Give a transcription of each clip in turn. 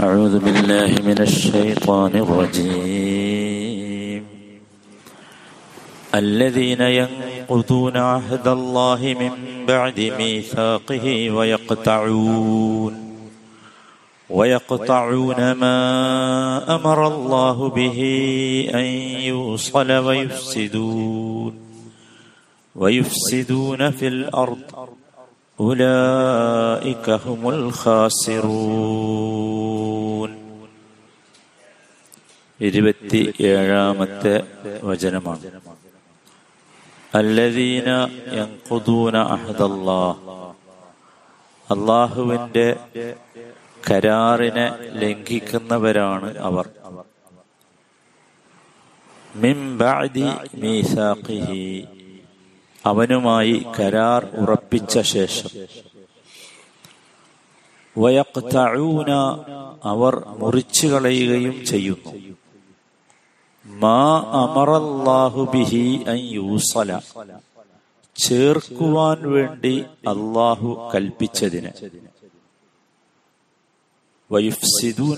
أعوذ بالله من الشيطان الرجيم. الذين ينقضون عهد الله من بعد ميثاقه ويقطعون ويقطعون ما أمر الله به أن يوصل ويفسدون ويفسدون في الأرض. أولئك هم الخاسرون. ഇരുപത്തി ഏഴാമത്തെ വചനമാണ്. അല്ലദീന യൻഖുദൂന അഹദല്ലാഹ്. അള്ളാഹുവിന്റെ കരാറിനെ ലംഘിക്കുന്നവരാണ് അവർ. അവനുമായി കരാർ ഉറപ്പിച്ച ശേഷം. അവർ മുറിച്ചു കളയുകയും ചെയ്യുന്നു. മാ ബിഹി അൻ ചേർക്കുവാൻ വേണ്ടി അള്ളാഹു കൽപ്പിച്ചതിന്.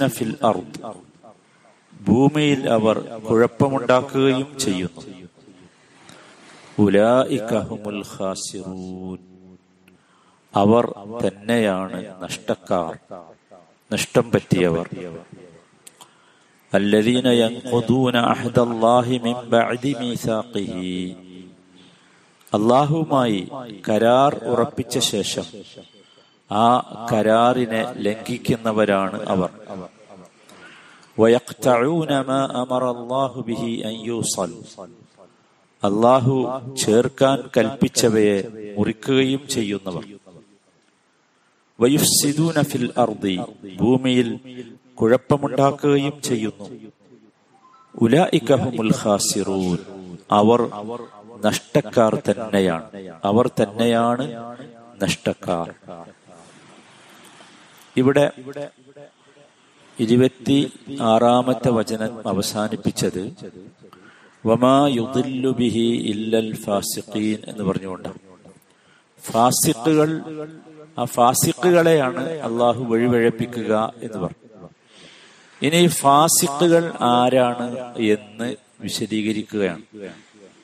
ഫിൽ അർദ്. ഭൂമിയിൽ അവർ കുഴപ്പമുണ്ടാക്കുകയും ചെയ്യുന്നു. ഖാസിറൂൻ. അവർ തന്നെയാണ് നഷ്ടക്കാർ നഷ്ടം പറ്റിയവർ. الذين ينقضون عهد الله من بعد ميثاقه അള്ളാഹുമായി കരാർ ഉറപ്പിച്ച ശേഷം ആ കരാറിനെ ലംഘിക്കുന്നവരാണ് അവർ ويقطعون ما أمر الله به أن يوصل അള്ളാഹു ചേർക്കാൻ കൽപ്പിച്ചവയെ മുറിക്കുകയും ചെയ്യുന്നവർ വയുഫ്സിദൂന ഫിൽ അർദി ഭൂമിയിൽ കുഴപ്പമുണ്ടാക്കുകയും ചെയ്യുന്നു. ഉലായിക്കഹുമുൽ അവർ നഷ്ടക്കാർ തന്നെയാണ്. അവർ തന്നെയാണ് നഷ്ടക്കാർ. ഇവിടെ ഇരുപത്തി ആറാമത്തെ വചനം അവസാനിപ്പിച്ചത് വമാ യുദില്ലു ബിഹി ഇല്ലൽ ഫാസിഖീൻ എന്ന് പറഞ്ഞുകൊണ്ടാണ് ഫാസിഖുകൾ ആ ഫാസിഖുകളെയാണ് അള്ളാഹു വഴിവഴപ്പിക്കുക എന്ന് പറഞ്ഞു. ഇനി ഫാസിഖുകൾ ആരാണ് എന്ന് വിശദീകരിക്കുകയാണ്.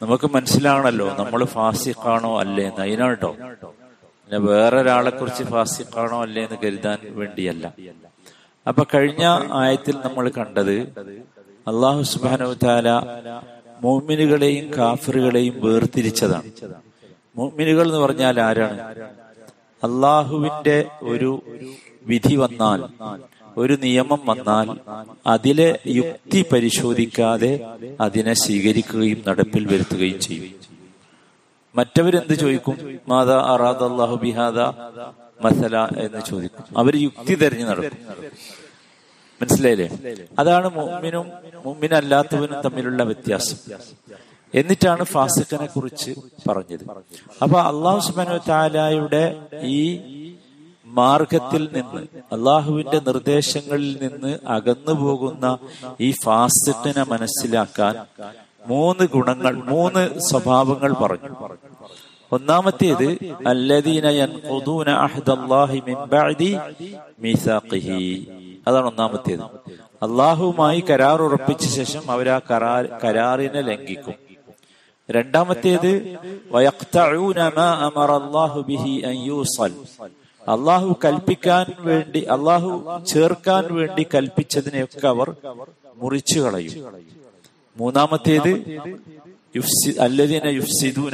നമുക്ക് മനസ്സിലാണല്ലോ നമ്മൾ ഫാസിഖാണോ അല്ലേ എന്ന്. അതിനാണ് കേട്ടോ പിന്നെ വേറൊരാളെ കുറിച്ച് ഫാസിഖാണോ അല്ലേ എന്ന് കരുതാൻ വേണ്ടിയല്ല. അപ്പൊ കഴിഞ്ഞ ആയത്തിൽ നമ്മൾ കണ്ടത് അള്ളാഹു സുബാനു താല മോമിനുകളെയും കാഫറുകളെയും വേർതിരിച്ചതാണ്. മോമിനുകൾ എന്ന് പറഞ്ഞാൽ ആരാണ്? അള്ളാഹുവിന്റെ ഒരു വിധി വന്നാൽ ഒരു നിയമം വന്നാൽ അതിലെ യുക്തി പരിശോധിക്കാതെ അതിനെ സ്വീകരിക്കുകയും നടപ്പിൽ വരുത്തുകയും ചെയ്യും. മറ്റവരെന്ത് ചോദിക്കും? മാതാ അറാദ് അള്ളാഹു ബിഹാദ മസല എന്ന് ചോദിക്കും. അവർ യുക്തി തെരഞ്ഞു നടക്കും. മനസ്സിലായില്ലേ? അതാണ് മുമ്മിനും മുമ്മിനല്ലാത്തവനും തമ്മിലുള്ള വ്യത്യാസം. എന്നിട്ടാണ് ഫാസിഖിനെ കുറിച്ച് പറഞ്ഞത്. അപ്പൊ അള്ളാഹു സുബാനു താലായുടെ ഈ മാർഗത്തിൽ നിന്ന് അള്ളാഹുവിന്റെ നിർദ്ദേശങ്ങളിൽ നിന്ന് അകന്നു പോകുന്ന ഈ ഫാസിറ്റിനെ മനസ്സിലാക്കാൻ മൂന്ന് ഗുണങ്ങൾ മൂന്ന് സ്വഭാവങ്ങൾ പറഞ്ഞു. ഒന്നാമത്തേത് അതാണ് ഒന്നാമത്തേത്. അള്ളാഹുവുമായി കരാർ ഉറപ്പിച്ച ശേഷം അവർ ആ കരാർ കരാറിനെ ലംഘിക്കും. രണ്ടാമത്തേത് അള്ളാഹു കൽപ്പിക്കാൻ വേണ്ടി അള്ളാഹു ചേർക്കാൻ വേണ്ടി കൽപ്പിച്ചതിനെയൊക്കെ അവർ മുറിച്ചു കളയും. മൂന്നാമത്തേത്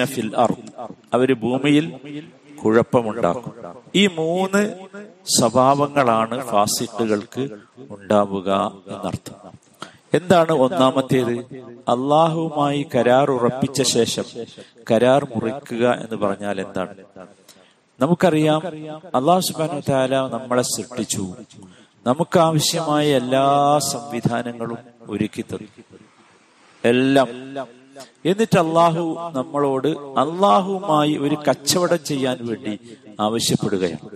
ഫിൽ അർദ്. അവർ ഭൂമിയിൽ കുഴപ്പമുണ്ടാക്കും. ഈ മൂന്ന് സ്വഭാവങ്ങളാണ് ഫാസിറ്റുകൾക്ക് ഉണ്ടാവുക എന്നർത്ഥം. എന്താണ് ഒന്നാമത്തേത്? അള്ളാഹുവുമായി കരാർ ഉറപ്പിച്ച ശേഷം കരാർ മുറിക്കുക എന്ന് പറഞ്ഞാൽ എന്താണ്? നമുക്കറിയാം അള്ളാഹു സുബാനു താല നമ്മളെ സൃഷ്ടിച്ചു. നമുക്ക് ആവശ്യമായ എല്ലാ സംവിധാനങ്ങളും ഒരുക്കി തന്നു. എല്ലാം. എന്നിട്ട് അള്ളാഹു നമ്മളോട് അള്ളാഹുവുമായി ഒരു കച്ചവടം ചെയ്യാൻ വേണ്ടി ആവശ്യപ്പെടുകയാണ്.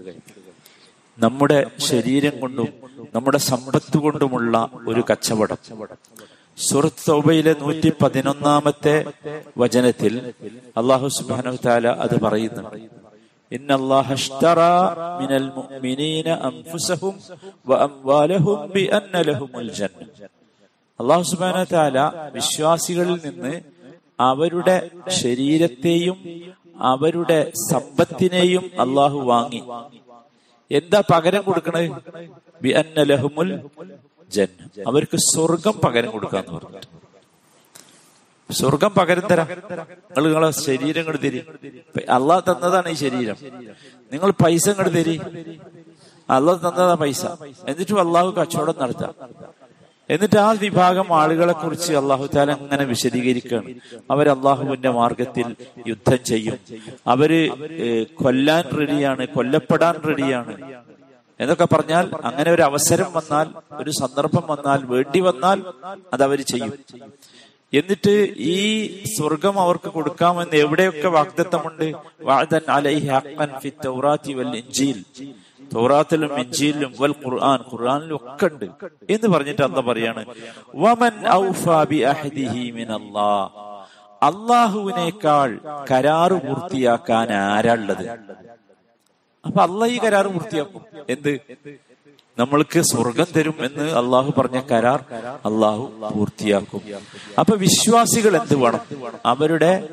നമ്മുടെ ശരീരം കൊണ്ടും നമ്മുടെ സമ്പത്ത് കൊണ്ടുമുള്ള ഒരു കച്ചവടം. സുഹൃത്ത് തൗബയിലെ നൂറ്റി പതിനൊന്നാമത്തെ വചനത്തിൽ അള്ളാഹു സുബാനു താല അത് പറയുന്നുണ്ട് إن الله اشترى من المؤمنين أنفسهم وأموالهم بأن لهم الجنة അള്ളാഹു സുബാന താല വിശ്വാസികളിൽ നിന്ന് അവരുടെ ശരീരത്തെയും അവരുടെ സമ്പത്തിനെയും അള്ളാഹു വാങ്ങി എന്താ പകരം കൊടുക്കണത് ബി അന്ന ലഹുമുൽ ജന്ന അവർക്ക് സ്വർഗം പകരം കൊടുക്കാന്ന് പറഞ്ഞു സ്വർഗം പകരം തരാം നിങ്ങൾ നിങ്ങളെ ശരീരം ഇങ്ങോട്ട് തരി. അള്ളാഹ് തന്നതാണ് ഈ ശരീരം. നിങ്ങൾ പൈസ ഇങ്ങോട്ട് തരി. അള്ളാഹ് തന്നതാ പൈസ. എന്നിട്ടും അള്ളാഹു കച്ചവടം നടത്താം. എന്നിട്ട് ആ വിഭാഗം ആളുകളെ കുറിച്ച് അള്ളാഹു താല അങ്ങനെ വിശദീകരിക്കുകയാണ് അവർ അള്ളാഹുവിന്റെ മാർഗത്തിൽ യുദ്ധം ചെയ്യും. അവർ കൊല്ലാൻ റെഡിയാണ് കൊല്ലപ്പെടാൻ റെഡിയാണ്. എന്നൊക്കെ പറഞ്ഞാൽ അങ്ങനെ ഒരു അവസരം വന്നാൽ ഒരു സന്ദർഭം വന്നാൽ വേണ്ടി വന്നാൽ അത് അവർ ചെയ്യും. എന്നിട്ട് ഈ സ്വർഗം അവർക്ക് കൊടുക്കാമെന്ന് എവിടെയൊക്കെ വാഗ്ദത്തമുണ്ട്? വാദൻ ഹഖൻ ഫി തൗറാത്തി വൽ ഇൻജീൽ. തൗറാത്തിലും ഇൻജീലിലും വൽ ഖുർആൻ ഖുർആനിലും ഒക്കെ ഉണ്ട് എന്ന് പറഞ്ഞിട്ട് അല്ല പറയാണ്. വമൻ അള്ളാഹുവിനേക്കാൾ കരാറ് പൂർത്തിയാക്കാൻ ആരാളുള്ളത് അപ്പൊ അല്ല ഈ കരാറ് പൂർത്തിയാക്കും. എന്ത്? നമ്മൾക്ക് സ്വർഗം തരും എന്ന് അള്ളാഹു പറഞ്ഞ കരാർ അള്ളാഹു പൂർത്തിയാക്കും. അപ്പൊ വിശ്വാസികൾ എന്ത് വേണം? അവരുടെ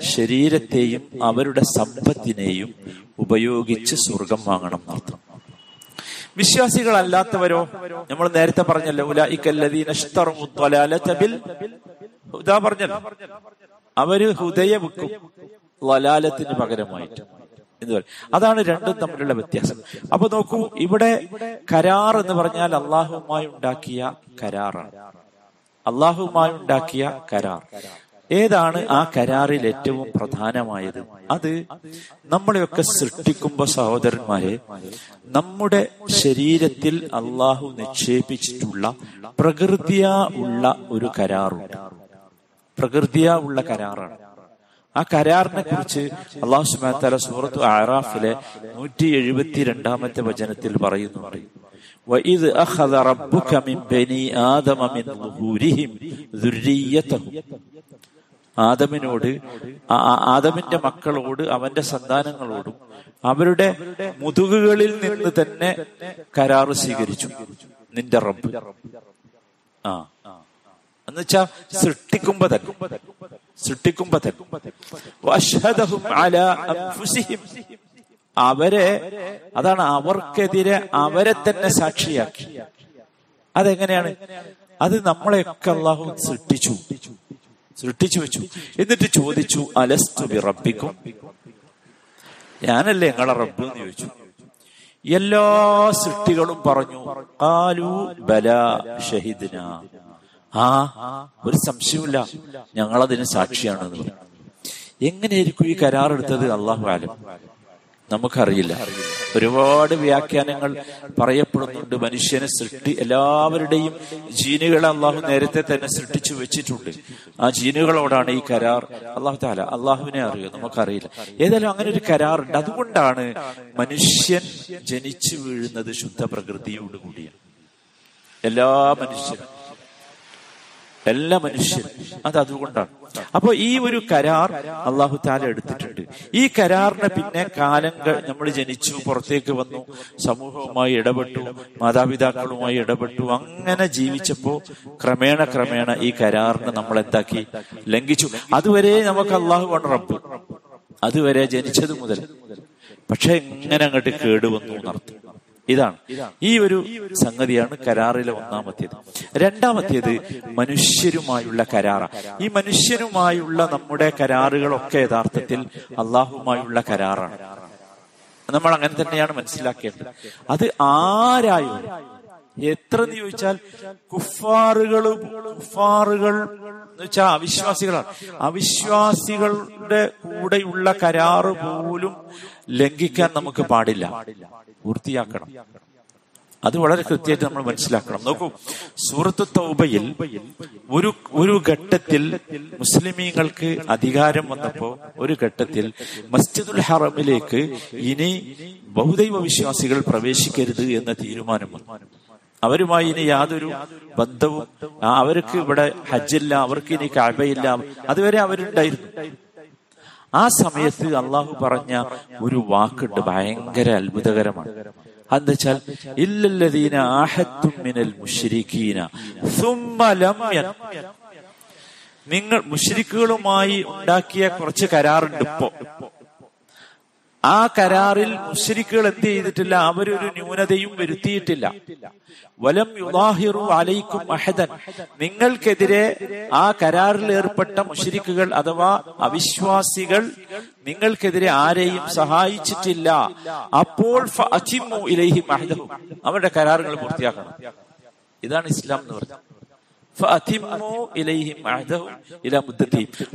ശരീരത്തെയും അവരുടെ സമ്പത്തിനെയും ഉപയോഗിച്ച് സ്വർഗം വാങ്ങണം എന്നർത്ഥം വിശ്വാസികളല്ലാത്തവരോ? നമ്മൾ നേരത്തെ പറഞ്ഞല്ലോ പറഞ്ഞല്ലോ. അവർ ഹുദയ വിൽക്കും വലാലത്തിന് പകരമായിട്ട്. എന്ന് പറയും. അതാണ് രണ്ടും തമ്മിലുള്ള വ്യത്യാസം. അപ്പൊ നോക്കൂ ഇവിടെ കരാർ എന്ന് പറഞ്ഞാൽ അള്ളാഹുമായി ഉണ്ടാക്കിയ കരാറാണ്. അള്ളാഹുമായി ഉണ്ടാക്കിയ കരാർ. ഏതാണ് ആ കരാറിൽ ഏറ്റവും പ്രധാനമായത്? അത് നമ്മളെയൊക്കെ സൃഷ്ടിക്കുമ്പോ സഹോദരന്മാരെ നമ്മുടെ ശരീരത്തിൽ അള്ളാഹു നിക്ഷേപിച്ചിട്ടുള്ള പ്രകൃതിയാ ഉള്ള ഒരു കരാറുണ്ട്. പ്രകൃതിയാ ഉള്ള കരാറാണ്. ആ കരാറിനെ കുറിച്ച് അള്ളാഹു സുബാന സൂറത്തു ആറാഫിലെ നൂറ്റി എഴുപത്തി രണ്ടാമത്തെ വചനത്തിൽ പറയുന്നുണ്ട് وَإِذْ أَخَذَ رَبُّكَ مِنْ بَنِي آدَمَ مِنْ ظُهُورِهِمْ ذُرِّيَّتَهُمْ ആദമിനോട് ആ- ആ- ആദമിന്റെ മക്കളോട് അവന്റെ സന്താനങ്ങളോടും അവരുടെ മുതുകുകളിൽ നിന്ന് തന്നെ കരാറ് സ്വീകരിച്ചു നിന്റെ റബ്ബ് ആ എന്നുവെച്ചാ സൃഷ്ടിക്കുമ്പോ തന്നെ സൃഷ്ടിക്കുമ്പോ. അവരെ അതാണ് അവർക്കെതിരെ അവരെ തന്നെ സാക്ഷിയാക്കി. അതെങ്ങനെയാണ്? അത് നമ്മളെയൊക്കെ അള്ളാഹു സൃഷ്ടിച്ചു. സൃഷ്ടിച്ചു വെച്ചു. എന്നിട്ട് ചോദിച്ചു അലസ്തു ബി റബ്ബിക്കും ഞാനല്ലേ ഞങ്ങളെ റബ്ബ് എന്ന് ചോദിച്ചു? എല്ലാ സൃഷ്ടികളും പറഞ്ഞു കാലു ബല ഷഹിദിന. ആ ഒരു സംശയമില്ല ഞങ്ങളതിന് സാക്ഷിയാണെന്ന് പറഞ്ഞു എങ്ങനെയായിരിക്കും ഈ കരാർ എടുത്തത്? അള്ളാഹു ആലം നമുക്കറിയില്ല. ഒരുപാട് വ്യാഖ്യാനങ്ങൾ പറയപ്പെടുന്നുണ്ട്. മനുഷ്യനെ സൃഷ്ടി എല്ലാവരുടെയും ജീനുകളെ അള്ളാഹു നേരത്തെ തന്നെ സൃഷ്ടിച്ചു വെച്ചിട്ടുണ്ട്. ആ ജീനുകളോടാണ് ഈ കരാർ. അള്ളാഹു താല അള്ളാഹുവിനെ അറിയോ? നമുക്കറിയില്ല. ഏതായാലും അങ്ങനെ ഒരു കരാർ ഉണ്ട് അതുകൊണ്ടാണ് മനുഷ്യൻ ജനിച്ചു വീഴുന്നത് ശുദ്ധ പ്രകൃതിയോടുകൂടിയാണ് എല്ലാ മനുഷ്യരും എല്ലാ മനുഷ്യരും അത് അതുകൊണ്ടാണ്. അപ്പൊ ഈ ഒരു കരാർ അള്ളാഹു താല എടുത്തിട്ടുണ്ട്. ഈ കരാറിന് പിന്നെ കാലം നമ്മൾ ജനിച്ചു പുറത്തേക്ക് വന്നു സമൂഹവുമായി ഇടപെട്ടു മാതാപിതാക്കളുമായി ഇടപെട്ടു അങ്ങനെ ജീവിച്ചപ്പോ ക്രമേണ ക്രമേണ ഈ കരാറിന് നമ്മൾ എന്താക്കി? ലംഘിച്ചു. അതുവരെ നമുക്ക് അള്ളാഹു റബ്ബ്. അതുവരെ ജനിച്ചത് മുതൽ. പക്ഷെ ഇങ്ങനെ അങ്ങോട്ട് കേടുവന്നു എന്നർത്ഥം. ഇതാണ്. ഈ ഒരു സംഗതിയാണ് കരാറിലെ ഒന്നാമത്തേത്. രണ്ടാമത്തേത് മനുഷ്യരുമായുള്ള കരാറ. ഈ മനുഷ്യരുമായുള്ള നമ്മുടെ കരാറുകളൊക്കെ യഥാർത്ഥത്തിൽ അള്ളാഹുമായുള്ള കരാറാണ്. നമ്മൾ അങ്ങനെ തന്നെയാണ് മനസ്സിലാക്കേണ്ടത്. അത് ആരായും എത്ര എന്ന് ചോദിച്ചാൽ കുഫാറുകൾ കുഫാറുകൾ എന്ന് വെച്ചാൽ അവിശ്വാസികളാണ്. അവിശ്വാസികളുടെ കൂടെയുള്ള കരാറ് പോലും ലംഘിക്കാൻ നമുക്ക് പാടില്ല. പൂർത്തിയാക്കണം. അത് വളരെ കൃത്യമായിട്ട് നമ്മൾ മനസ്സിലാക്കണം. നോക്കൂ സൂറത്ത് തൗബയിൽ ഒരു ഒരു ഘട്ടത്തിൽ മുസ്ലിമീങ്ങൾക്ക് അധികാരം വന്നപ്പോ ഒരു ഘട്ടത്തിൽ മസ്ജിദുൽ ഹറമിലേക്ക് ഇനി ബഹുദൈവ വിശ്വാസികൾ പ്രവേശിക്കരുത് എന്ന തീരുമാനം വന്നു. അവരുമായി ഇനി യാതൊരു ബന്ധവും അവർക്ക് ഇവിടെ ഹജ്ജില്ല അവർക്ക് ഇനി കാഴ്ബയില്ല അതുവരെ അവരുണ്ടായിരുന്നു. ആ സമയത്ത് അള്ളാഹു പറഞ്ഞ ഒരു വാക്കുണ്ട് ഭയങ്കര അത്ഭുതകരമാണ്. എന്താ ഇല്ലല്ലദീന മിനൽ നിങ്ങൾ മുഷരിക്കുകളുമായി ഉണ്ടാക്കിയ കുറച്ച് കരാറുണ്ട് ഇപ്പോ. ആ കരാറിൽ മുശ്രിക്കുകൾ എന്ത് ചെയ്തിട്ടില്ല അവരൊരു ന്യൂനതയും വരുത്തിയിട്ടില്ല. വലം യുദാഹിറു അലൈക്കും അഹദൻ. നിങ്ങൾക്കെതിരെ ആ കരാറിൽ ഏർപ്പെട്ട മുശ്രിക്കുകൾ അഥവാ അവിശ്വാസികൾ നിങ്ങൾക്കെതിരെ ആരെയും സഹായിച്ചിട്ടില്ല. അപ്പോൾ ഇലൈഹിം അവരുടെ കരാറുകൾ പൂർത്തിയാക്കണം. ഇതാണ് ഇസ്ലാം എന്ന് പറഞ്ഞത്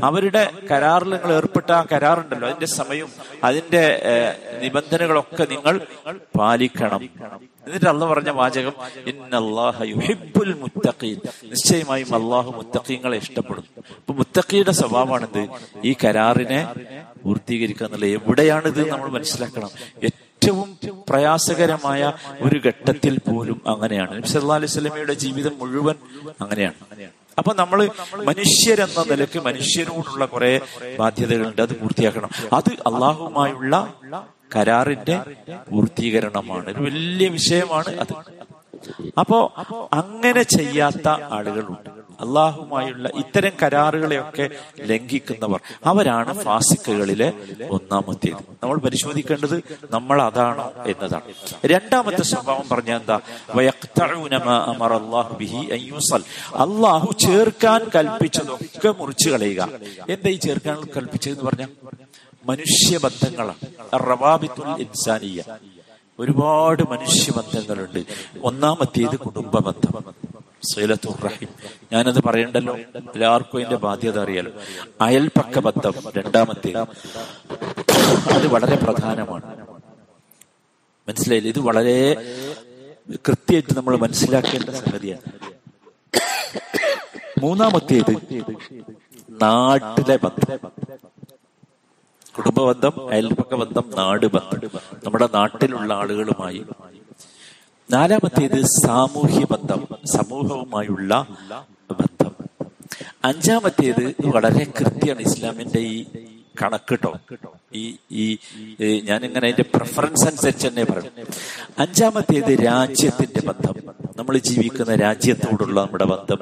അവരുടെ കരാറിൽ നിങ്ങൾ ഏർപ്പെട്ട ആ കരാറുണ്ടല്ലോ അതിന്റെ സമയവും അതിന്റെ നിബന്ധനകളൊക്കെ നിങ്ങൾ പാലിക്കണം. എന്നിട്ട് അള്ള പറഞ്ഞ വാചകം മുത്തഖീൻ. നിശ്ചയമായും അള്ളാഹു മുത്തഖീങ്ങളെ ഇഷ്ടപ്പെടുന്നു അപ്പൊ മുത്തഖിയുടെ സ്വഭാവമാണിത്. ഈ കരാറിനെ പൂർത്തീകരിക്കുക എന്നുള്ളത് എവിടെയാണിത് നമ്മൾ മനസ്സിലാക്കണം. പ്രയാസകരമായ ഒരു ഘട്ടത്തിൽ പോലും അങ്ങനെയാണ്. നബി സല്ലല്ലാഹു അലൈഹി വസല്ലമയുടെ ജീവിതം മുഴുവൻ അങ്ങനെയാണ്. അപ്പൊ നമ്മൾ മനുഷ്യരെന്ന നിലയ്ക്ക് മനുഷ്യരോടുള്ള കുറെ ബാധ്യതകളുണ്ട്. അത് പൂർത്തിയാക്കണം. അത് അള്ളാഹുമായുള്ള കരാറിന്റെ പൂർത്തീകരണമാണ്. ഒരു വലിയ വിഷയമാണ് അത്. അപ്പോ അങ്ങനെ ചെയ്യാത്ത ആളുകളുണ്ട്. അള്ളാഹുമായുള്ള ഇത്തരം കരാറുകളെയൊക്കെ ലംഘിക്കുന്നവർ. അവരാണ് ഫാസിക്കുകളിലെ ഒന്നാമത്തേത്. നമ്മൾ പരിശോധിക്കേണ്ടത് നമ്മൾ അതാണോ എന്നതാണ്. രണ്ടാമത്തെ സ്വഭാവം പറഞ്ഞ എന്താ. അള്ളാഹു ചേർക്കാൻ കൽപ്പിച്ചതൊക്കെ മുറിച്ചു കളയുക. എന്താ ഈ ചേർക്കാൻ കൽപ്പിച്ചതെന്ന് പറഞ്ഞ മനുഷ്യബന്ധങ്ങളാണ്. ഒരുപാട് മനുഷ്യബന്ധങ്ങളുണ്ട്. ഒന്നാമത്തേത് കുടുംബ ബന്ധം സൈലത്തുർ റഹീം ഞാനത് പറയണ്ടല്ലോ? എല്ലാവർക്കും അതിന്റെ ബാധ്യത അറിയാലോ. അയൽപക്ക ബന്ധം രണ്ടാമത്തേത് അത് വളരെ പ്രധാനമാണ്. മനസ്സിലായില്ല? ഇത് വളരെ കൃത്യമായിട്ട് നമ്മൾ മനസ്സിലാക്കേണ്ട സംഗതിയാണ്. മൂന്നാമത്തേത് നാട്ടിലെ ബന്ധം. കുടുംബബന്ധം അയൽപക്ക ബന്ധം നാട് ബന്ധം നമ്മുടെ നാട്ടിലുള്ള ആളുകളുമായി നാലാമത്തേത് സാമൂഹ്യ ബന്ധം സമൂഹവുമായുള്ള ബന്ധം. അഞ്ചാമത്തേത് വളരെ കൃത്യമാണ് ഇസ്ലാമിന്റെ ഈ കണക്കിട്ടോ ഈ ഈ ഞാനിങ്ങനെ അതിന്റെ പ്രിഫറൻസ് അനുസരിച്ച് തന്നെ പറയും. അഞ്ചാമത്തേത് രാജ്യത്തിന്റെ ബന്ധം. നമ്മൾ ജീവിക്കുന്ന രാജ്യത്തോടുള്ള നമ്മുടെ ബന്ധം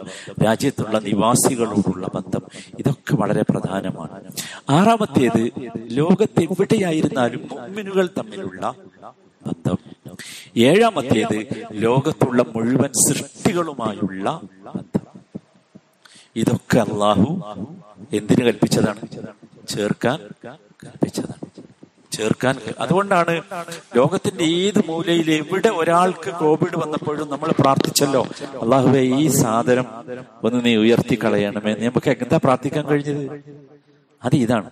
രാജ്യത്തുള്ള നിവാസികളോടുള്ള ബന്ധം ഇതൊക്കെ വളരെ പ്രധാനമാണ്. ആറാമത്തേത് ലോകത്തെവിടെയായിരുന്നാലും മുമ്മിനുകൾ തമ്മിലുള്ള ബന്ധം. ഏഴാമത്തേത് ലോകത്തുള്ള മുഴുവൻ സൃഷ്ടികളുമായുള്ള ബന്ധം. ഇതൊക്കെ അള്ളാഹു എന്തിനു കൽപ്പിച്ചതാണ്? ചേർക്കാൻ കൽപ്പിച്ചതാണ്. ചേർക്കാൻ അതുകൊണ്ടാണ് ലോകത്തിന്റെ ഏത് മൂലയിൽ എവിടെ ഒരാൾക്ക് കോവിഡ് വന്നപ്പോഴും നമ്മൾ പ്രാർത്ഥിച്ചല്ലോ അള്ളാഹുവെ ഈ സാധനം ഒന്ന് നീ ഉയർത്തി കളയണമേ നമുക്ക് എന്താ പ്രാർത്ഥിക്കാൻ കഴിഞ്ഞത്? അത് ഇതാണ്.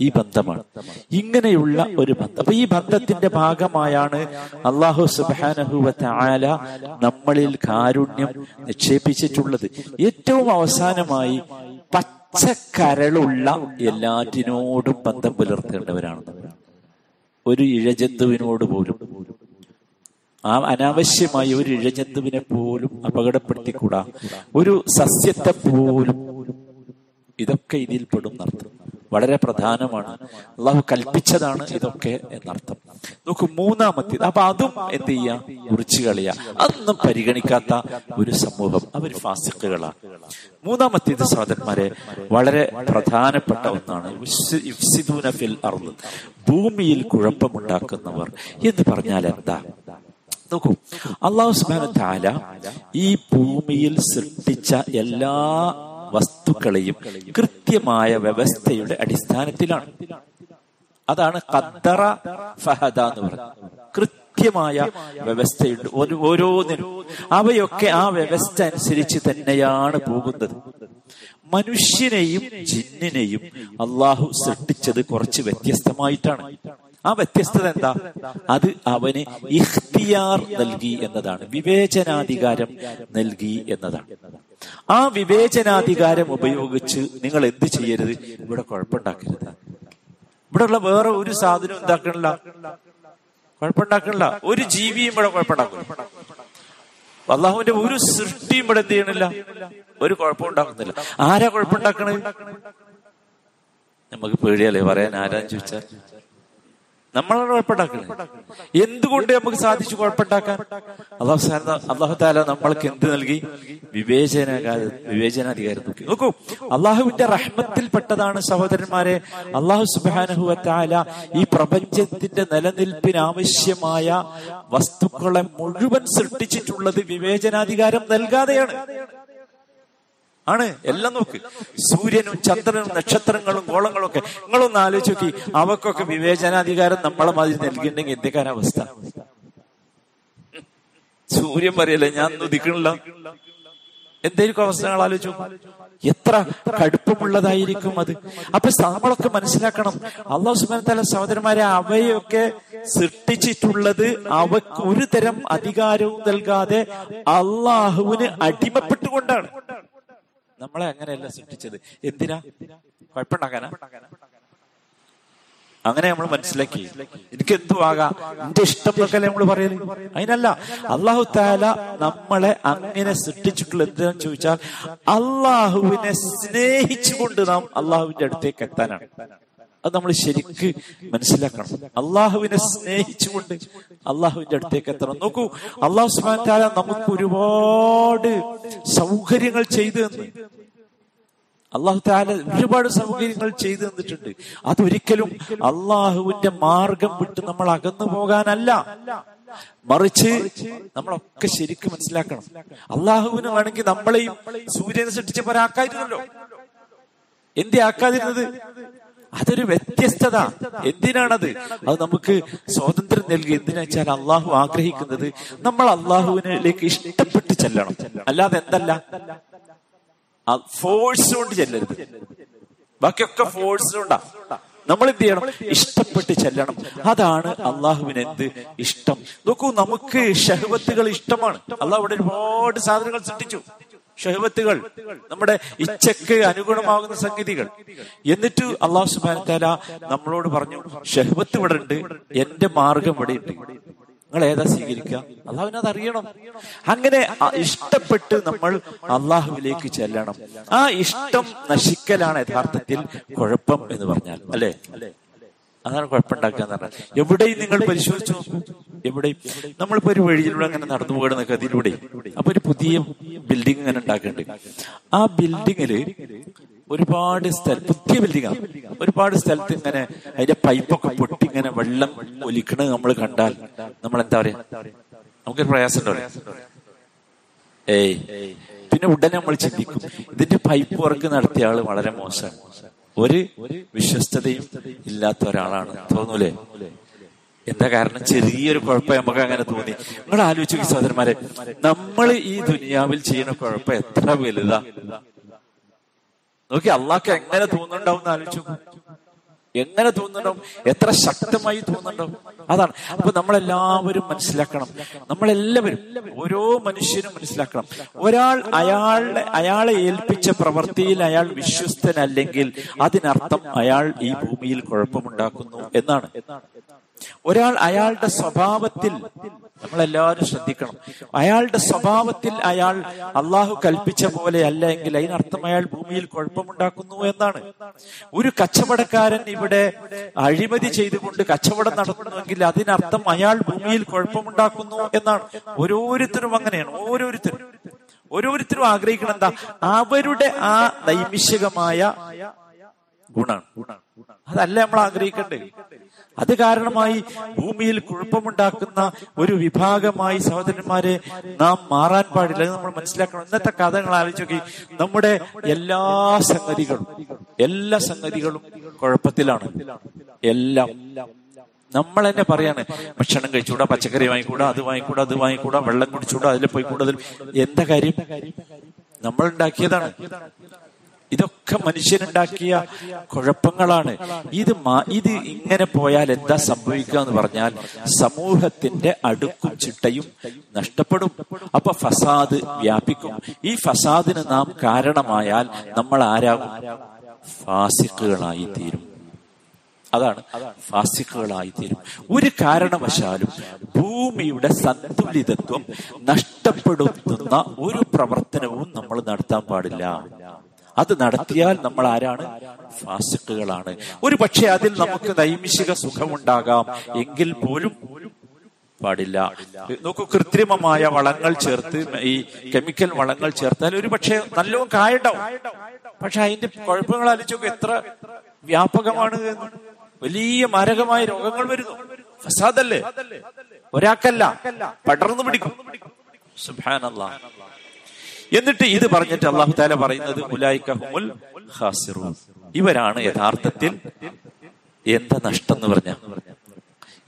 ഈ ബന്ധമാണ്. ഇങ്ങനെയുള്ള ഒരു ബന്ധം. അപ്പൊ ഈ ബന്ധത്തിന്റെ ഭാഗമായാണ് അള്ളാഹു സുബാനഹുവത്ത ആല നമ്മളിൽ കാരുണ്യം നിക്ഷേപിച്ചിട്ടുള്ളത്. ഏറ്റവും അവസാനമായി പച്ചക്കരളുള്ള എല്ലാറ്റിനോടും ബന്ധം പുലർത്തേണ്ടവരാണ് ഒരു ഇഴജന്തുവിനോട് പോലും. ആ അനാവശ്യമായി ഒരു ഇഴജന്തുവിനെ പോലും അപകടപ്പെടുത്തിക്കൂടാ. ഒരു സസ്യത്തെ പോലും ഇതൊക്കെ ഇതിൽ പെടും എന്നർത്ഥം. വളരെ പ്രധാനമാണ്. അള്ളാഹു കൽപ്പിച്ചതാണ് ഇതൊക്കെ എന്നർത്ഥം. നോക്കൂ മൂന്നാമത്തേത് അപ്പൊ അതും എന്ത് ചെയ്യാ? മുറിച്ചു കളിയ. അതൊന്നും പരിഗണിക്കാത്ത ഒരു സമൂഹം. അവർ ഫാസിക്കുകളാണ് മൂന്നാമത്തേത് സാധന്മാരെ വളരെ പ്രധാനപ്പെട്ട ഒന്നാണ്. ഫിൽ. ഭൂമിയിൽ കുഴപ്പമുണ്ടാക്കുന്നവർ. എന്ന് പറഞ്ഞാൽ എന്താ? നോക്കൂ അള്ളാഹു സുബാന താല ഈ ഭൂമിയിൽ സൃഷ്ടിച്ച എല്ലാ വസ്തുക്കളെയും കൃത്യമായ വ്യവസ്ഥയുടെ അടിസ്ഥാനത്തിലാണ്. അതാണ് കദ്ദറ ഫഹദ എന്ന് പറയുന്നത്. കൃത്യമായ വ്യവസ്ഥയുണ്ട്. ഓരോന്നിനും അവയൊക്കെ ആ വ്യവസ്ഥ അനുസരിച്ച് തന്നെയാണ് പോകുന്നത്. മനുഷ്യനെയും ജിന്നിനെയും അള്ളാഹു സൃഷ്ടിച്ചത് കുറച്ച് വ്യത്യസ്തമായിട്ടാണ്. ആ വ്യത്യസ്തത എന്താ? അത് അവന് ഇഖ്തിയാർ നൽകി എന്നതാണ്. വിവേചനാധികാരം നൽകി എന്നതാണ്. ആ വിവേചനാധികാരം ഉപയോഗിച്ച് നിങ്ങൾ എന്ത് ചെയ്യരുത്? ഇവിടെ കുഴപ്പമുണ്ടാക്കരുത്. ഉള്ള വേറെ ഒരു സാധനം എന്താക്കണില്ല? കുഴപ്പമുണ്ടാക്കണില്ല. ഒരു ജീവിയും ഇവിടെ കുഴപ്പമുണ്ടാക്കില്ല അള്ളാഹുവിന്റെ ഒരു സൃഷ്ടിയും ഇവിടെ എന്ത് ചെയ്യണില്ല? ഒരു കുഴപ്പമുണ്ടാക്കുന്നില്ല ആരാ കുഴപ്പമുണ്ടാക്കണത്? നമുക്ക് പേടിയല്ലേ? പറയാൻ ആരാന്ന് ചോദിച്ചാൽ നമ്മളെ കുഴപ്പമുണ്ടാക്കണേ എന്തുകൊണ്ട് നമുക്ക് സാധിച്ചു കുഴപ്പമുണ്ടാക്കാൻ? അള്ളാഹു അള്ളാഹു താല നമ്മൾക്ക് എന്ത് നൽകി? വിവേചന വിവേചനാധികാരം നോക്കി നോക്കൂ അള്ളാഹുവിന്റെ റഹ്മത്തിൽപ്പെട്ടതാണ് സഹോദരന്മാരെ അള്ളാഹു സുബാനഹുവ ഈ പ്രപഞ്ചത്തിന്റെ നിലനിൽപ്പിന് ആവശ്യമായ വസ്തുക്കളെ മുഴുവൻ സൃഷ്ടിച്ചിട്ടുള്ളത് വിവേചനാധികാരം നൽകാതെയാണ്. ആണ്. എല്ലാം നോക്ക്. സൂര്യനും ചന്ദ്രനും നക്ഷത്രങ്ങളും ഗോളങ്ങളും ഒക്കെ നിങ്ങളൊന്ന് ആലോചിച്ച് നോക്കി. അവക്കൊക്കെ വിവേചനാധികാരം നമ്മളെ മാതിരി നൽകിയിട്ടുണ്ടെങ്കിൽ എന്തൊക്കെയാണ് അവസ്ഥ? സൂര്യൻ പറയല്ലേ ഞാൻ ഉദിക്കണില്ല എന്തായിരിക്കും അവസ്ഥ നിങ്ങൾ ആലോചിച്ചു എത്ര കടുപ്പമുള്ളതായിരിക്കും അത്. അപ്പൊ നമ്മളൊക്കെ മനസ്സിലാക്കണം. അള്ളാഹു സുബാൻ തല സഹോദരന്മാരെ അവയൊക്കെ സൃഷ്ടിച്ചിട്ടുള്ളത് അവക്ക് ഒരു തരം അധികാരവും നൽകാതെ അള്ളാഹുവിന് അടിമപ്പെട്ടുകൊണ്ടാണ്. നമ്മളെ അങ്ങനെയല്ല സൃഷ്ടിച്ചത്. എന്തിനാ? കുഴപ്പമുണ്ടാക്കാനാ? അങ്ങനെ നമ്മൾ മനസ്സിലാക്കി. എനിക്ക് എന്തു ആകാം? എന്റെ ഇഷ്ടം എന്നൊക്കെ നമ്മൾ പറയുന്നത് അതിനല്ല അള്ളാഹു താല നമ്മളെ അങ്ങനെ സൃഷ്ടിച്ചിട്ടുള്ള എന്തിനാന്ന് ചോദിച്ചാൽ അള്ളാഹുവിനെ സ്നേഹിച്ചുകൊണ്ട് നാം അള്ളാഹുവിന്റെ അടുത്തേക്ക് എത്താനാണ്. അത് നമ്മൾ ശരിക്ക് മനസ്സിലാക്കണം. അള്ളാഹുവിനെ സ്നേഹിച്ചുകൊണ്ട് അള്ളാഹുവിന്റെ അടുത്തേക്ക് എത്തണം. നോക്കൂ അള്ളാഹു സുബാൻ നമുക്ക് ഒരുപാട് സൗകര്യങ്ങൾ ചെയ്തു തന്നു. അള്ളാഹു താല ഒരുപാട് സൗകര്യങ്ങൾ ചെയ്തു തന്നിട്ടുണ്ട്. അതൊരിക്കലും അള്ളാഹുവിന്റെ മാർഗം വിട്ട് നമ്മൾ അകന്നു പോകാനല്ല. മറിച്ച് നമ്മളൊക്കെ ശരിക്കും മനസ്സിലാക്കണം. അള്ളാഹുവിന് വേണമെങ്കിൽ നമ്മളെയും സൂര്യനെ സൃഷ്ടിച്ചപ്പോ ഒരാക്കായിരുന്നല്ലോ എന്തേ ആക്കാതിരുന്നത് അതൊരു വ്യത്യസ്തത. എന്തിനാണത്? അത് നമുക്ക് സ്വാതന്ത്ര്യം നൽകി എന്തിനാ വെച്ചാൽ അള്ളാഹു ആഗ്രഹിക്കുന്നത്? നമ്മൾ അള്ളാഹുവിനിലേക്ക് ഇഷ്ടപ്പെട്ട് ചെല്ലണം. അല്ലാതെ എന്തല്ല? ഫോഴ്സ് കൊണ്ട് ചെല്ലരുത്. ബാക്കിയൊക്കെ ഫോഴ്സ് കൊണ്ടാ. നമ്മൾ എന്ത് ചെയ്യണം? ഇഷ്ടപ്പെട്ട് ചെല്ലണം. അതാണ് അള്ളാഹുവിന് എന്ത് ഇഷ്ടം. നോക്കൂ നമുക്ക് ഷഹബത്തുകൾ ഇഷ്ടമാണ്. അള്ളാഹു ഇവിടെ ഒരുപാട് സാധനങ്ങൾ സൃഷ്ടിച്ചു. ഷഹവത്തുകൾ നമ്മുടെ ഇച്ഛക്ക് അനുഗുണമാകുന്ന സംഗതികൾ. എന്നിട്ട് അള്ളാഹു സുബാൻ നമ്മളോട് പറഞ്ഞു ഷഹബത്ത് ഇവിടെ ഉണ്ട് എന്റെ മാർഗം ഇവിടെ ഉണ്ട് നിങ്ങൾ ഏതാ സ്വീകരിക്കുക? അള്ളാഹുവിനെ അത് അറിയണം. അങ്ങനെ ഇഷ്ടപ്പെട്ട് നമ്മൾ അള്ളാഹുവിലേക്ക് ചെല്ലണം. ആ ഇഷ്ടം നശിക്കലാണ് യഥാർത്ഥത്തിൽ കുഴപ്പം എന്ന് പറഞ്ഞാൽ. അല്ലെ? അതാണ് കുഴപ്പമുണ്ടാക്കുക എന്ന് പറഞ്ഞാൽ എവിടെയും നിങ്ങൾ പരിശോധിച്ചു എവിടെയും നമ്മളിപ്പോ ഒരു വഴിയിലൂടെ അങ്ങനെ നടന്നു പോകണം കഥയിലൂടെ അപ്പൊ ഒരു പുതിയ ബിൽഡിംഗ് അങ്ങനെ ഉണ്ടാക്കുന്നുണ്ട്. ആ ബിൽഡിങ്ങിൽ ഒരുപാട് സ്ഥലം പുതിയ ബിൽഡിംഗാണ് ഒരുപാട് സ്ഥലത്ത് ഇങ്ങനെ അതിന്റെ പൈപ്പൊക്കെ പൊട്ടി ഇങ്ങനെ വെള്ളം ഒലിക്കണത് നമ്മൾ കണ്ടാൽ നമ്മൾ എന്താ പറയാ? നമുക്കൊരു പ്രയാസം ഏയ്. പിന്നെ ഉടനെ നമ്മൾ ചിന്തിക്കും ഇതിന്റെ പൈപ്പ് വർക്ക് നടത്തിയ ആൾ വളരെ മോശമാണ്. ഒരു വിശ്വസ്തതയും ഇല്ലാത്ത ഒരാളാണ്. തോന്നൂലേ? എന്താ കാരണം? ചെറിയൊരു കുഴപ്പം നമുക്ക് അങ്ങനെ തോന്നി. നിങ്ങൾ ആലോചിച്ചു സഹോദരന്മാരെ നമ്മൾ ഈ ദുനിയാവിൽ ചെയ്യുന്ന കുഴപ്പം എത്ര വലുതാ? നോക്കി അള്ളാഹ്ക്ക് എങ്ങനെ തോന്നുന്നുണ്ടാവും ആലോചിച്ചു എങ്ങനെ തോന്നണം? എത്ര ശക്തമായി തോന്നണം? അതാണ്. അപ്പൊ നമ്മളെല്ലാവരും മനസ്സിലാക്കണം. നമ്മളെല്ലാവരും ഓരോ മനുഷ്യനും മനസ്സിലാക്കണം. ഒരാൾ അയാളെ അയാളെ ഏൽപ്പിച്ച പ്രവൃത്തിയിൽ അയാൾ വിശ്വസ്തനല്ലെങ്കിൽ അതിനർത്ഥം അയാൾ ഈ ഭൂമിയിൽ കുഴപ്പമുണ്ടാക്കുന്നു എന്നാണ്. ഒരാൾ അയാളുടെ സ്വഭാവത്തിൽ നമ്മളെല്ലാവരും ശ്രദ്ധിക്കണം. അയാളുടെ സ്വഭാവത്തിൽ അയാൾ അള്ളാഹു കൽപ്പിച്ച പോലെ അല്ല എങ്കിൽ അതിനർത്ഥം അയാൾ ഭൂമിയിൽ കുഴപ്പമുണ്ടാക്കുന്നു എന്നാണ്. ഒരു കച്ചവടക്കാരൻ ഇവിടെ അഴിമതി ചെയ്തുകൊണ്ട് കച്ചവടം നടത്തുന്നുവെങ്കിൽ അതിനർത്ഥം അയാൾ ഭൂമിയിൽ കുഴപ്പമുണ്ടാക്കുന്നു എന്നാണ്. ഓരോരുത്തരും അങ്ങനെയാണ്. ഓരോരുത്തരും. ഓരോരുത്തരും ആഗ്രഹിക്കണം എന്താ? അവരുടെ ആ നൈമിഷികമായ ഗുണാണ്. അതല്ല നമ്മൾ ആഗ്രഹിക്കണ്ടേ അത് കാരണമായി ഭൂമിയിൽ കുഴപ്പമുണ്ടാക്കുന്ന ഒരു വിഭാഗമായി സഹോദരന്മാരെ നാം മാറാൻ പാടില്ല. നമ്മൾ മനസ്സിലാക്കണം. ഇന്നത്തെ കഥകൾ ആലോചിച്ച് നോക്കി നമ്മുടെ എല്ലാ സംഗതികളും എല്ലാ സംഗതികളും കുഴപ്പത്തിലാണ്. എല്ലാം. നമ്മൾ തന്നെ പറയാണ് ഭക്ഷണം കഴിച്ചുകൂടാ പച്ചക്കറി വാങ്ങിക്കൂടാ അത് വാങ്ങിക്കൂടാ അത് വാങ്ങിക്കൂടാ വെള്ളം കുടിച്ചുകൂടാ അതിൽ പോയിക്കൂടാ അതിൽ. എന്താ കാര്യം? നമ്മൾ ഉണ്ടാക്കിയതാണ്. ഇതൊക്കെ മനുഷ്യനുണ്ടാക്കിയ കുഴപ്പങ്ങളാണ്. ഇത് ഇത് ഇങ്ങനെ പോയാൽ എന്താ സംഭവിക്കുക എന്ന് പറഞ്ഞാൽ സമൂഹത്തിന്റെ അടുക്കും ചിട്ടയും നഷ്ടപ്പെടും. അപ്പൊ ഫസാദ് വ്യാപിക്കും. ഈ ഫസാദിന് നാം കാരണമായാൽ നമ്മൾ ആരാകും? ഫാസിക്കുകളായി തീരും. അതാണ് ഫാസിക്കുകളായി തീരും. ഒരു കാരണവശാലും ഭൂമിയുടെ സന്തുലിതത്വം നഷ്ടപ്പെടുത്തുന്ന ഒരു പ്രവർത്തനവും നമ്മൾ നടത്താൻ പാടില്ല. അത് നടത്തിയാൽ നമ്മൾ ആരാണ്? ഫാസിക്കുകളാണ് ഒരു പക്ഷെ അതിൽ നമുക്ക് നൈമിഷിക സുഖമുണ്ടാകാം. എങ്കിൽ പോലും പാടില്ല. നോക്കൂ കൃത്രിമമായ വളങ്ങൾ ചേർത്ത് ഈ കെമിക്കൽ വളങ്ങൾ ചേർത്താൽ ഒരു പക്ഷേ നല്ലോണം കായുണ്ടാവും. പക്ഷെ അതിന്റെ കുഴപ്പങ്ങൾ ആലോചിച്ചൊക്കെ എത്ര വ്യാപകമാണ്. വലിയ മാരകമായ രോഗങ്ങൾ വരുന്നു. ഫസാദല്ലേ? ഒരാൾക്കല്ല. പടർന്നു പിടിക്കും. സുബ്ഹാനല്ലാ. എന്നിട്ട് ഇത് പറഞ്ഞിട്ട് അള്ളാഹു താല പറയുന്നത് ഇവരാണ് യഥാർത്ഥത്തിൽ എന്താ നഷ്ടം എന്ന് പറഞ്ഞ?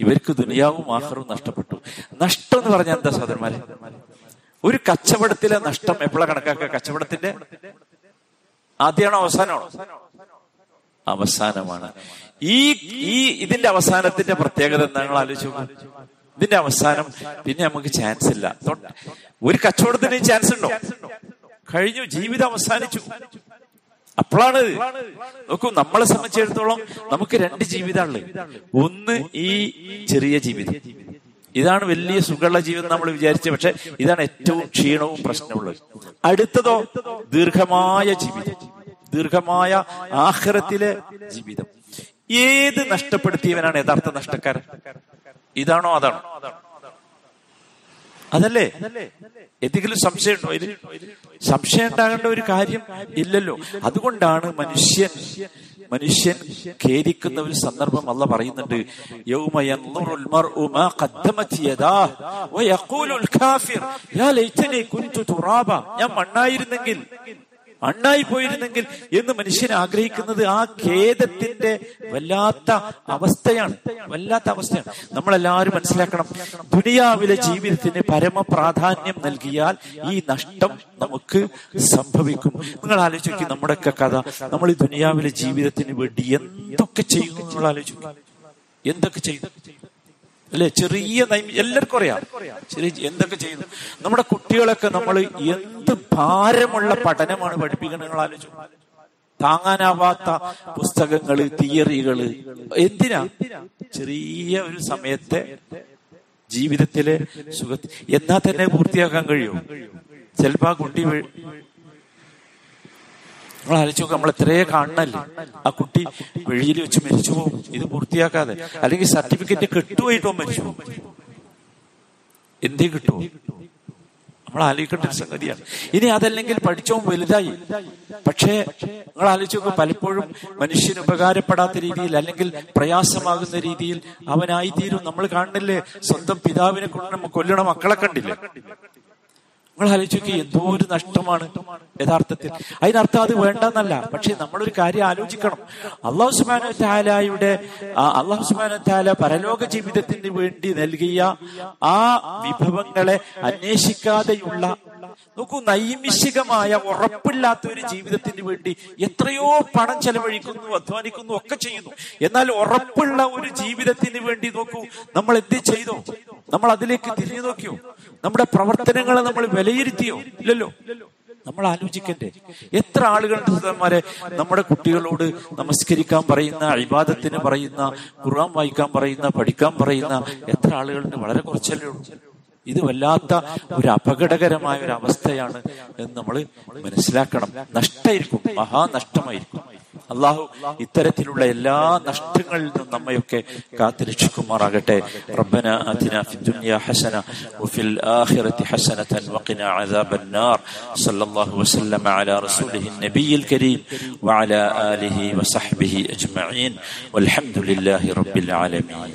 ഇവർക്ക് ദുനിയാവും ആഹറും നഷ്ടപ്പെട്ടു. നഷ്ടം എന്ന് പറഞ്ഞാൽ എന്താ സഹോദരന്മാരെ? ഒരു കച്ചവടത്തിലെ നഷ്ടം എപ്പോഴാ കണക്കാക്കുക? കച്ചവടത്തിന്റെ ആദ്യമാണോ അവസാനമാണോ? അവസാനമാണ്. ഈ ഈ ഇതിന്റെ അവസാനത്തിന്റെ പ്രത്യേകത എന്താ ആലോചിച്ച് ഇതിന്റെ അവസാനം പിന്നെ നമുക്ക് ചാൻസ് ഇല്ല. ഒരു കച്ചവടത്തിന് ചാൻസ് ഉണ്ടോ? കഴിഞ്ഞു ജീവിതം അവസാനിച്ചു. അപ്പോഴാണ് നോക്കൂ നമ്മളെ സംബന്ധിച്ചിടത്തോളം നമുക്ക് രണ്ട് ജീവിതമാണ് ഒന്ന് ഈ ചെറിയ ജീവിതം. ഇതാണ് വലിയ സുഖമുള്ള ജീവിതം നമ്മൾ വിചാരിച്ചത് പക്ഷെ ഇതാണ് ഏറ്റവും ക്ഷീണവും പ്രശ്നമുള്ളത് അടുത്തതോ ദീർഘമായ ജീവിതം. ദീർഘമായ ആഹ്റത്തിലെ ജീവിതം. ഏത് നഷ്ടപ്പെടുത്തിയവനാണ് യഥാർത്ഥ നഷ്ടക്കാരൻ? ഇതാണോ അതാണോ? അതല്ലേ? എന്തെങ്കിലും സംശയം ഉണ്ടോ ഇതിൽ? സംശയം ഉണ്ടാകേണ്ട ഒരു കാര്യം ഇല്ലല്ലോ. അതുകൊണ്ടാണ് മനുഷ്യൻ മനുഷ്യൻ ഖേദിക്കുന്ന ഒരു സന്ദർഭം അല്ല പറയുന്നുണ്ട്. ഞാൻ മണ്ണായിരുന്നെങ്കിൽ മണ്ണായി പോയിരുന്നെങ്കിൽ എന്ന് മനുഷ്യൻ ആഗ്രഹിക്കുന്നത് ആ ഖേദത്തിന്റെ വല്ലാത്ത അവസ്ഥയാണ്. വല്ലാത്ത അവസ്ഥയാണ്. നമ്മളെല്ലാവരും മനസ്സിലാക്കണം ദുനിയാവിലെ ജീവിതത്തിന് പരമ പ്രാധാന്യം നൽകിയാൽ ഈ നഷ്ടം നമുക്ക് സംഭവിക്കും. നിങ്ങൾ ആലോചിക്കും നമ്മുടെയൊക്കെ കഥ. നമ്മൾ ഈ ദുനിയാവിലെ ജീവിതത്തിന് വേണ്ടി എന്തൊക്കെ ചെയ്യും നിങ്ങൾ ആലോചിക്കും. എന്തൊക്കെ ചെയ്യുന്നു? അല്ലെ? ചെറിയ എല്ലാവർക്കും അറിയാം. ചെറിയ എന്തൊക്കെ ചെയ്യുന്നു? നമ്മുടെ കുട്ടികളൊക്കെ നമ്മൾ എന്ത് ഭാരമുള്ള പഠനമാണ് പഠിപ്പിക്കുന്നത് നിങ്ങൾ ആലോചിച്ചു. താങ്ങാനാവാത്ത പുസ്തകങ്ങൾ തിയറികൾ. എന്തിനാ? ചെറിയ ഒരു സമയത്തെ ജീവിതത്തിലെ സുഖ എന്നാ തന്നെ പൂർത്തിയാക്കാൻ കഴിയും. ചിലപ്പോ ആ കുട്ടി നിങ്ങൾ ആലോചിച്ച് നമ്മൾ എത്രയേ കാണണല്ലേ? ആ കുട്ടി വെളിയിൽ വെച്ച് മരിച്ചു പോകും. ഇത് പൂർത്തിയാക്കാതെ. അല്ലെങ്കിൽ സർട്ടിഫിക്കറ്റ് കിട്ടുമായിട്ടോ മരിച്ചു പോകും? എന്തേ കിട്ടുമോ നമ്മൾ ആലോചിക്കേണ്ട ഒരു സംഗതിയാണ്. ഇനി അതല്ലെങ്കിൽ പഠിച്ചോ വലുതായി. പക്ഷേ നിങ്ങൾ ആലോചിച്ച് പലപ്പോഴും മനുഷ്യന് ഉപകാരപ്പെടാത്ത രീതിയിൽ അല്ലെങ്കിൽ പ്രയാസമാകുന്ന രീതിയിൽ അവനായിത്തീരും. നമ്മൾ കാണുന്നില്ലേ? സ്വന്തം പിതാവിനെ കൊണ്ട് കൊല്ലണ മക്കളെ കണ്ടില്ലേ? നിങ്ങൾ ആലോചിക്കുക എന്തോ ഒരു നഷ്ടമാണ് യഥാർത്ഥത്തിൽ. അതിനർത്ഥം അത് വേണ്ടെന്നല്ല. പക്ഷെ നമ്മളൊരു കാര്യം ആലോചിക്കണം. അള്ളാഹു സുബാന താലായുടെ അള്ളാഹു സുബാന താല പരലോക ജീവിതത്തിന് വേണ്ടി നൽകിയ ആ വിഭവങ്ങളെ അന്വേഷിക്കാതെയുള്ള നോക്കൂ നൈമിഷികമായ ഉറപ്പില്ലാത്ത ഒരു ജീവിതത്തിന് വേണ്ടി എത്രയോ പണം ചെലവഴിക്കുന്നു അധ്വാനിക്കുന്നു ഒക്കെ ചെയ്യുന്നു. എന്നാൽ ഉറപ്പുള്ള ഒരു ജീവിതത്തിന് വേണ്ടി നോക്കൂ നമ്മൾ എന്ത് ചെയ്തോ? നമ്മൾ അതിലേക്ക് തിരിഞ്ഞു നോക്കിയോ? നമ്മുടെ പ്രവർത്തനങ്ങളെ നമ്മൾ വിലയിരുത്തിയോ? ഇല്ലല്ലോ. നമ്മൾ ആലോചിക്കണ്ടേ. എത്ര ആളുകളുടെ സുഹൃത്തുമാരെ നമ്മുടെ കുട്ടികളോട് നമസ്കരിക്കാൻ പറയുന്ന അഴിബാദത്തിന് പറയുന്ന ഖുർആൻ വായിക്കാൻ പറയുന്ന പഠിക്കാൻ പറയുന്ന എത്ര ആളുകളുണ്ട്? വളരെ കുറച്ചല്ലേ ഉള്ളൂ. ഇത് വല്ലാത്ത ഒരു അപകടകരമായ ഒരു അവസ്ഥയാണ് എന്ന് നമ്മൾ മനസ്സിലാക്കണം. നഷ്ടമായിരിക്കും മഹാനഷ്ടമായിരിക്കും. അള്ളാഹു ഇത്തരത്തിലുള്ള എല്ലാ നഷ്ടങ്ങളിൽ നിന്നും നമ്മയൊക്കെ കാത്തുരക്ഷിക്കുമാറാകട്ടെ. റബ്ബന ആതിന ഫി ദുനിയ ഹസന വഫിൽ ആഖിറതി ഹസനതൻ വഖിന അദാബൻ നാർ സല്ലല്ലാഹു വസല്ലമ അലാ റസൂലിഹി നബിയിൽ കരീം വഅലാ ആലിഹി വസഹ്ബിഹി അജ്മഈൻ. വൽഹംദുലില്ലാഹി റബ്ബിൽ ആലമീൻ.